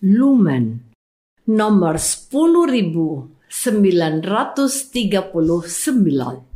Lumen nomor 10939.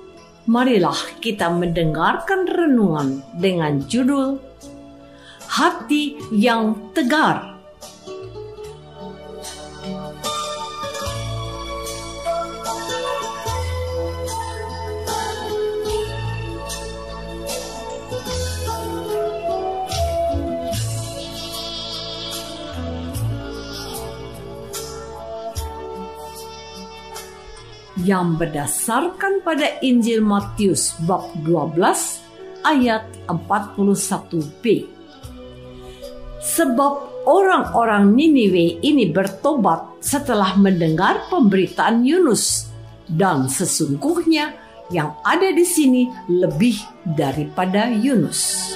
marilah kita mendengarkan renungan dengan judul Hati yang Tegar yang berdasarkan pada Injil Matius bab 12 ayat 41b. Sebab orang-orang Niniwe ini bertobat setelah mendengar pemberitaan Yunus dan sesungguhnya yang ada di sini lebih daripada Yunus.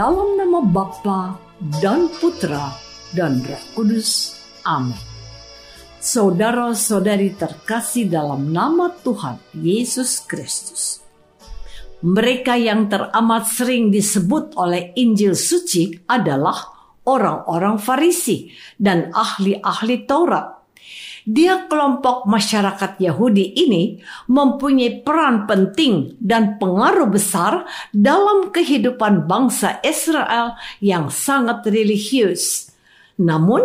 Dalam nama Bapa dan Putra dan Roh Kudus. Amin. Saudara-saudari terkasih dalam nama Tuhan Yesus Kristus. Mereka yang teramat sering disebut oleh Injil suci adalah orang-orang Farisi dan ahli-ahli Taurat dia kelompok masyarakat Yahudi ini mempunyai peran penting dan pengaruh besar dalam kehidupan bangsa Israel yang sangat religius. Namun,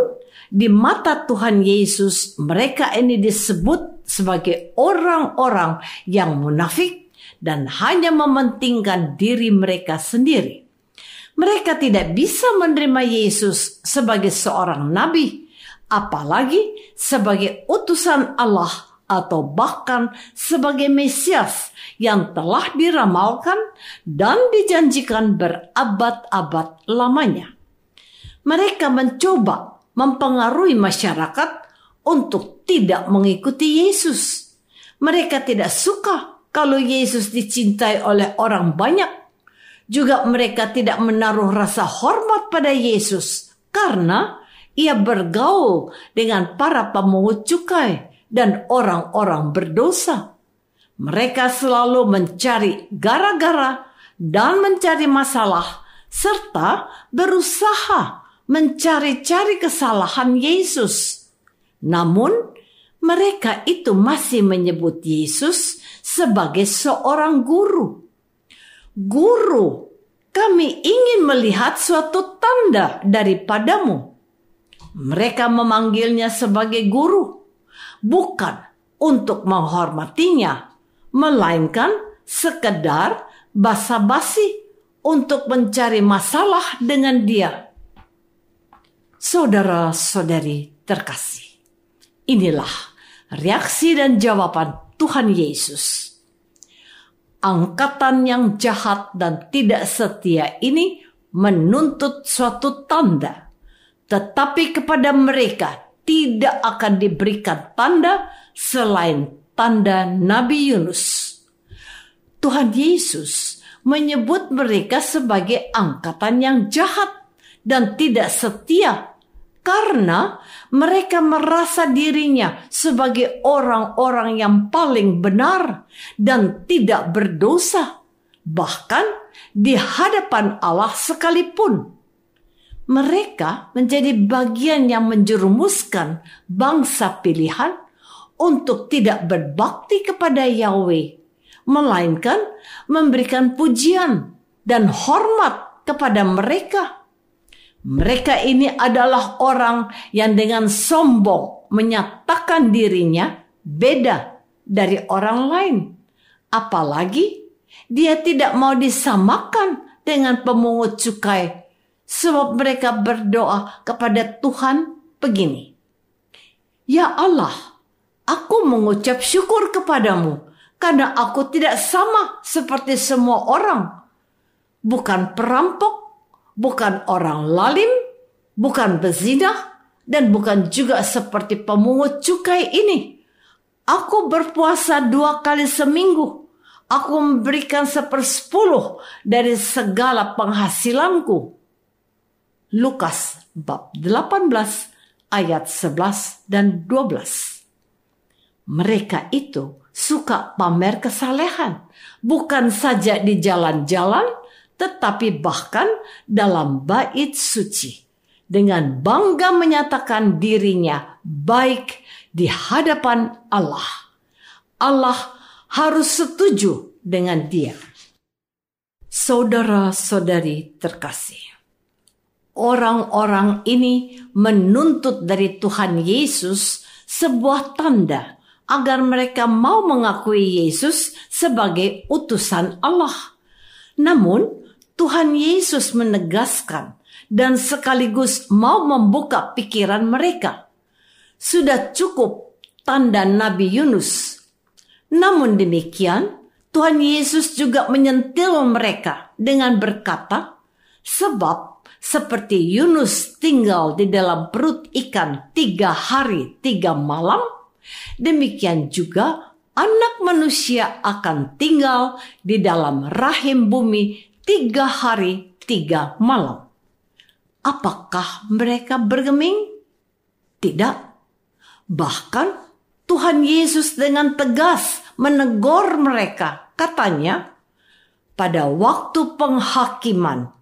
di mata Tuhan Yesus, mereka ini disebut sebagai orang-orang yang munafik dan hanya mementingkan diri mereka sendiri. Mereka tidak bisa menerima Yesus sebagai seorang nabi apalagi sebagai utusan Allah atau bahkan sebagai Mesias yang telah diramalkan dan dijanjikan berabad-abad lamanya. Mereka mencoba mempengaruhi masyarakat untuk tidak mengikuti Yesus. Mereka tidak suka kalau Yesus dicintai oleh orang banyak. Juga mereka tidak menaruh rasa hormat pada Yesus karena ia bergaul dengan para pemungut cukai dan orang-orang berdosa. Mereka selalu mencari gara-gara dan mencari masalah serta berusaha mencari-cari kesalahan Yesus. Namun, mereka itu masih menyebut Yesus sebagai seorang guru. Guru, kami ingin melihat suatu tanda daripadamu mereka memanggilnya sebagai guru, bukan untuk menghormatinya, melainkan sekedar basa-basi untuk mencari masalah dengan dia. Saudara-saudari terkasih, inilah reaksi dan jawaban Tuhan Yesus. Angkatan yang jahat dan tidak setia ini menuntut suatu tanda, tetapi kepada mereka tidak akan diberikan tanda selain tanda Nabi Yunus. Tuhan Yesus menyebut mereka sebagai angkatan yang jahat dan tidak setia karena mereka merasa dirinya sebagai orang-orang yang paling benar dan tidak berdosa, bahkan di hadapan Allah sekalipun. Mereka menjadi bagian yang menjerumuskan bangsa pilihan untuk tidak berbakti kepada Yahweh melainkan memberikan pujian dan hormat kepada mereka. Mereka ini adalah orang yang dengan sombong menyatakan dirinya beda dari orang lain. Apalagi dia tidak mau disamakan dengan pemungut cukai sebab mereka berdoa kepada Tuhan begini. Ya Allah, aku mengucap syukur kepadamu karena aku tidak sama seperti semua orang. Bukan perampok, bukan orang lalim, bukan bezina, dan bukan juga seperti pemungut cukai ini. Aku berpuasa dua kali seminggu. Aku memberikan sepersepuluh dari segala penghasilanku. Lukas bab 18 ayat 11 dan 12. Mereka itu suka pamer kesalehan, bukan saja di jalan-jalan, tetapi bahkan dalam bait suci. Dengan bangga menyatakan dirinya baik di hadapan Allah. Allah harus setuju dengan dia. Saudara-saudari terkasih, orang-orang ini menuntut dari Tuhan Yesus sebuah tanda agar mereka mau mengakui Yesus sebagai utusan Allah. Namun, Tuhan Yesus menegaskan dan sekaligus mau membuka pikiran mereka. Sudah cukup tanda Nabi Yunus. Namun demikian, Tuhan Yesus juga menyentil mereka dengan berkata, "Sebab seperti Yunus tinggal di dalam perut ikan tiga hari tiga malam, Demikian juga anak manusia akan tinggal di dalam rahim bumi tiga hari tiga malam. Apakah mereka bergeming? Tidak. Bahkan Tuhan Yesus dengan tegas menegur mereka. Katanya, pada waktu penghakiman,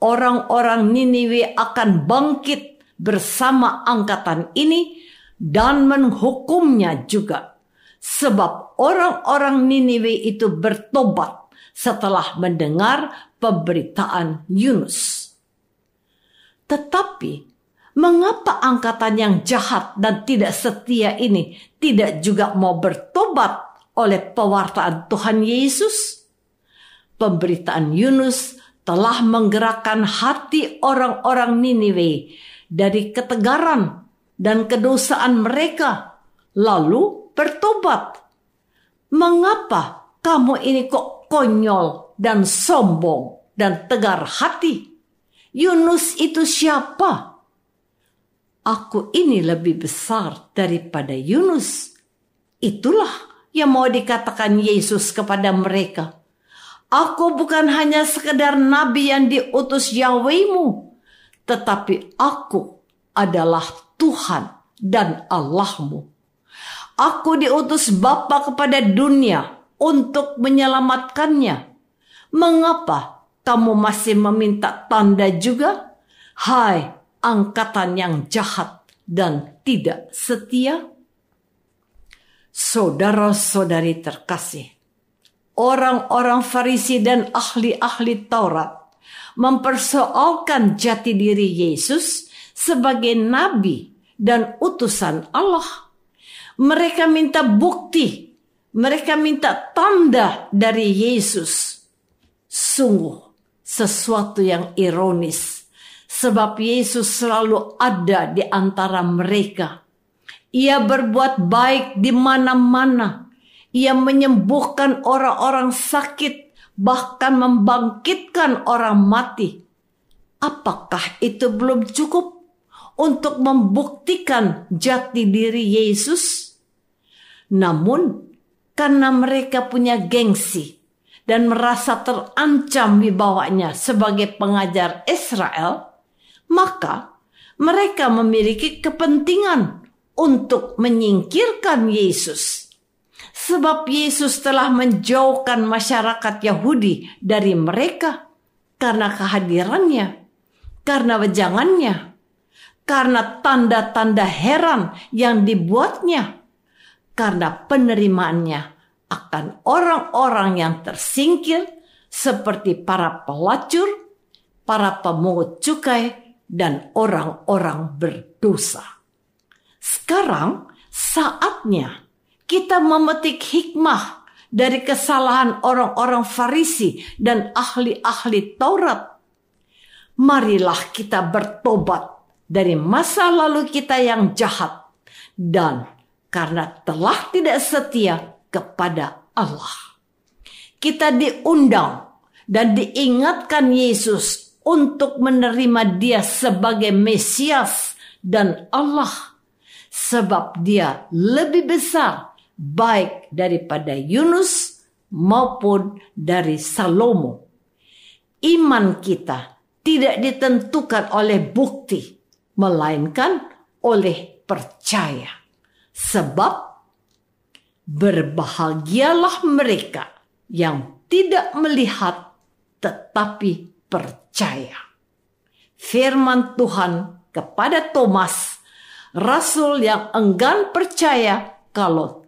orang-orang Niniwe akan bangkit bersama angkatan ini dan menghukumnya juga. Sebab orang-orang Niniwe itu bertobat setelah mendengar pemberitaan Yunus. Tetapi, mengapa angkatan yang jahat dan tidak setia ini tidak juga mau bertobat oleh pewartaan Tuhan Yesus? Pemberitaan Yunus telah menggerakkan hati orang-orang Niniwe dari ketegaran dan kedosaan mereka, lalu bertobat. Mengapa kamu ini kok konyol dan sombong dan tegar hati? Yunus itu siapa? Aku ini lebih besar daripada Yunus. Itulah yang mau dikatakan Yesus kepada mereka. Aku bukan hanya sekedar nabi yang diutus Yahwehmu, tetapi aku adalah Tuhan dan Allahmu. Aku diutus Bapa kepada dunia untuk menyelamatkannya. Mengapa kamu masih meminta tanda juga? Hai angkatan yang jahat dan tidak setia. Saudara-saudari terkasih, orang-orang Farisi dan ahli-ahli Taurat mempersoalkan jati diri Yesus sebagai nabi dan utusan Allah. Mereka minta bukti, mereka minta tanda dari Yesus. Sungguh sesuatu yang ironis, sebab Yesus selalu ada di antara mereka. Ia berbuat baik di mana-mana. Ia menyembuhkan orang-orang sakit, bahkan membangkitkan orang mati. Apakah itu belum cukup untuk membuktikan jati diri Yesus? Namun, karena mereka punya gengsi dan merasa terancam wibawanya sebagai pengajar Israel, maka mereka memiliki kepentingan untuk menyingkirkan Yesus. Sebab Yesus telah menjauhkan masyarakat Yahudi dari mereka karena kehadirannya, karena wejangannya, karena tanda-tanda heran yang dibuatnya, karena penerimaannya akan orang-orang yang tersingkir seperti para pelacur, para pemungut cukai, dan orang-orang berdosa. Sekarang saatnya kita memetik hikmah dari kesalahan orang-orang Farisi dan ahli-ahli Taurat. Marilah kita bertobat dari masa lalu kita yang jahat dan karena telah tidak setia kepada Allah. Kita diundang dan diingatkan Yesus untuk menerima Dia sebagai Mesias dan Allah, sebab Dia lebih besar baik daripada Yunus maupun dari Salomo. Iman kita tidak ditentukan oleh bukti, melainkan oleh percaya. Sebab berbahagialah mereka yang tidak melihat tetapi percaya. Firman Tuhan kepada Thomas, rasul yang enggan percaya kalau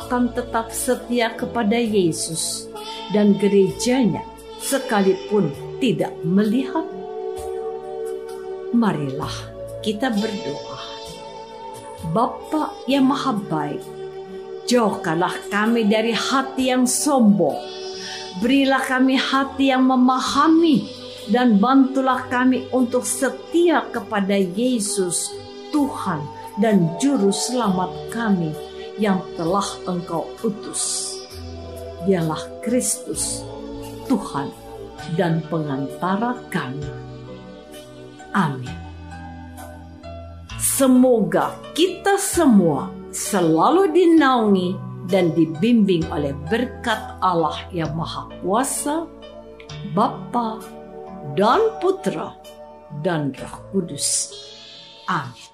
Akan tetap setia kepada Yesus dan gerejanya sekalipun tidak melihat? Marilah kita berdoa. Bapa yang maha baik, jauhkanlah kami dari hati yang sombong. Berilah kami hati yang memahami dan bantulah kami untuk setia kepada Yesus Tuhan dan juru selamat kami yang telah engkau utus. Dialah Kristus, Tuhan dan pengantara kami. Amin. Semoga kita semua selalu dinaungi dan dibimbing oleh berkat Allah yang Maha Kuasa, Bapa dan Putra dan Roh Kudus. Amin.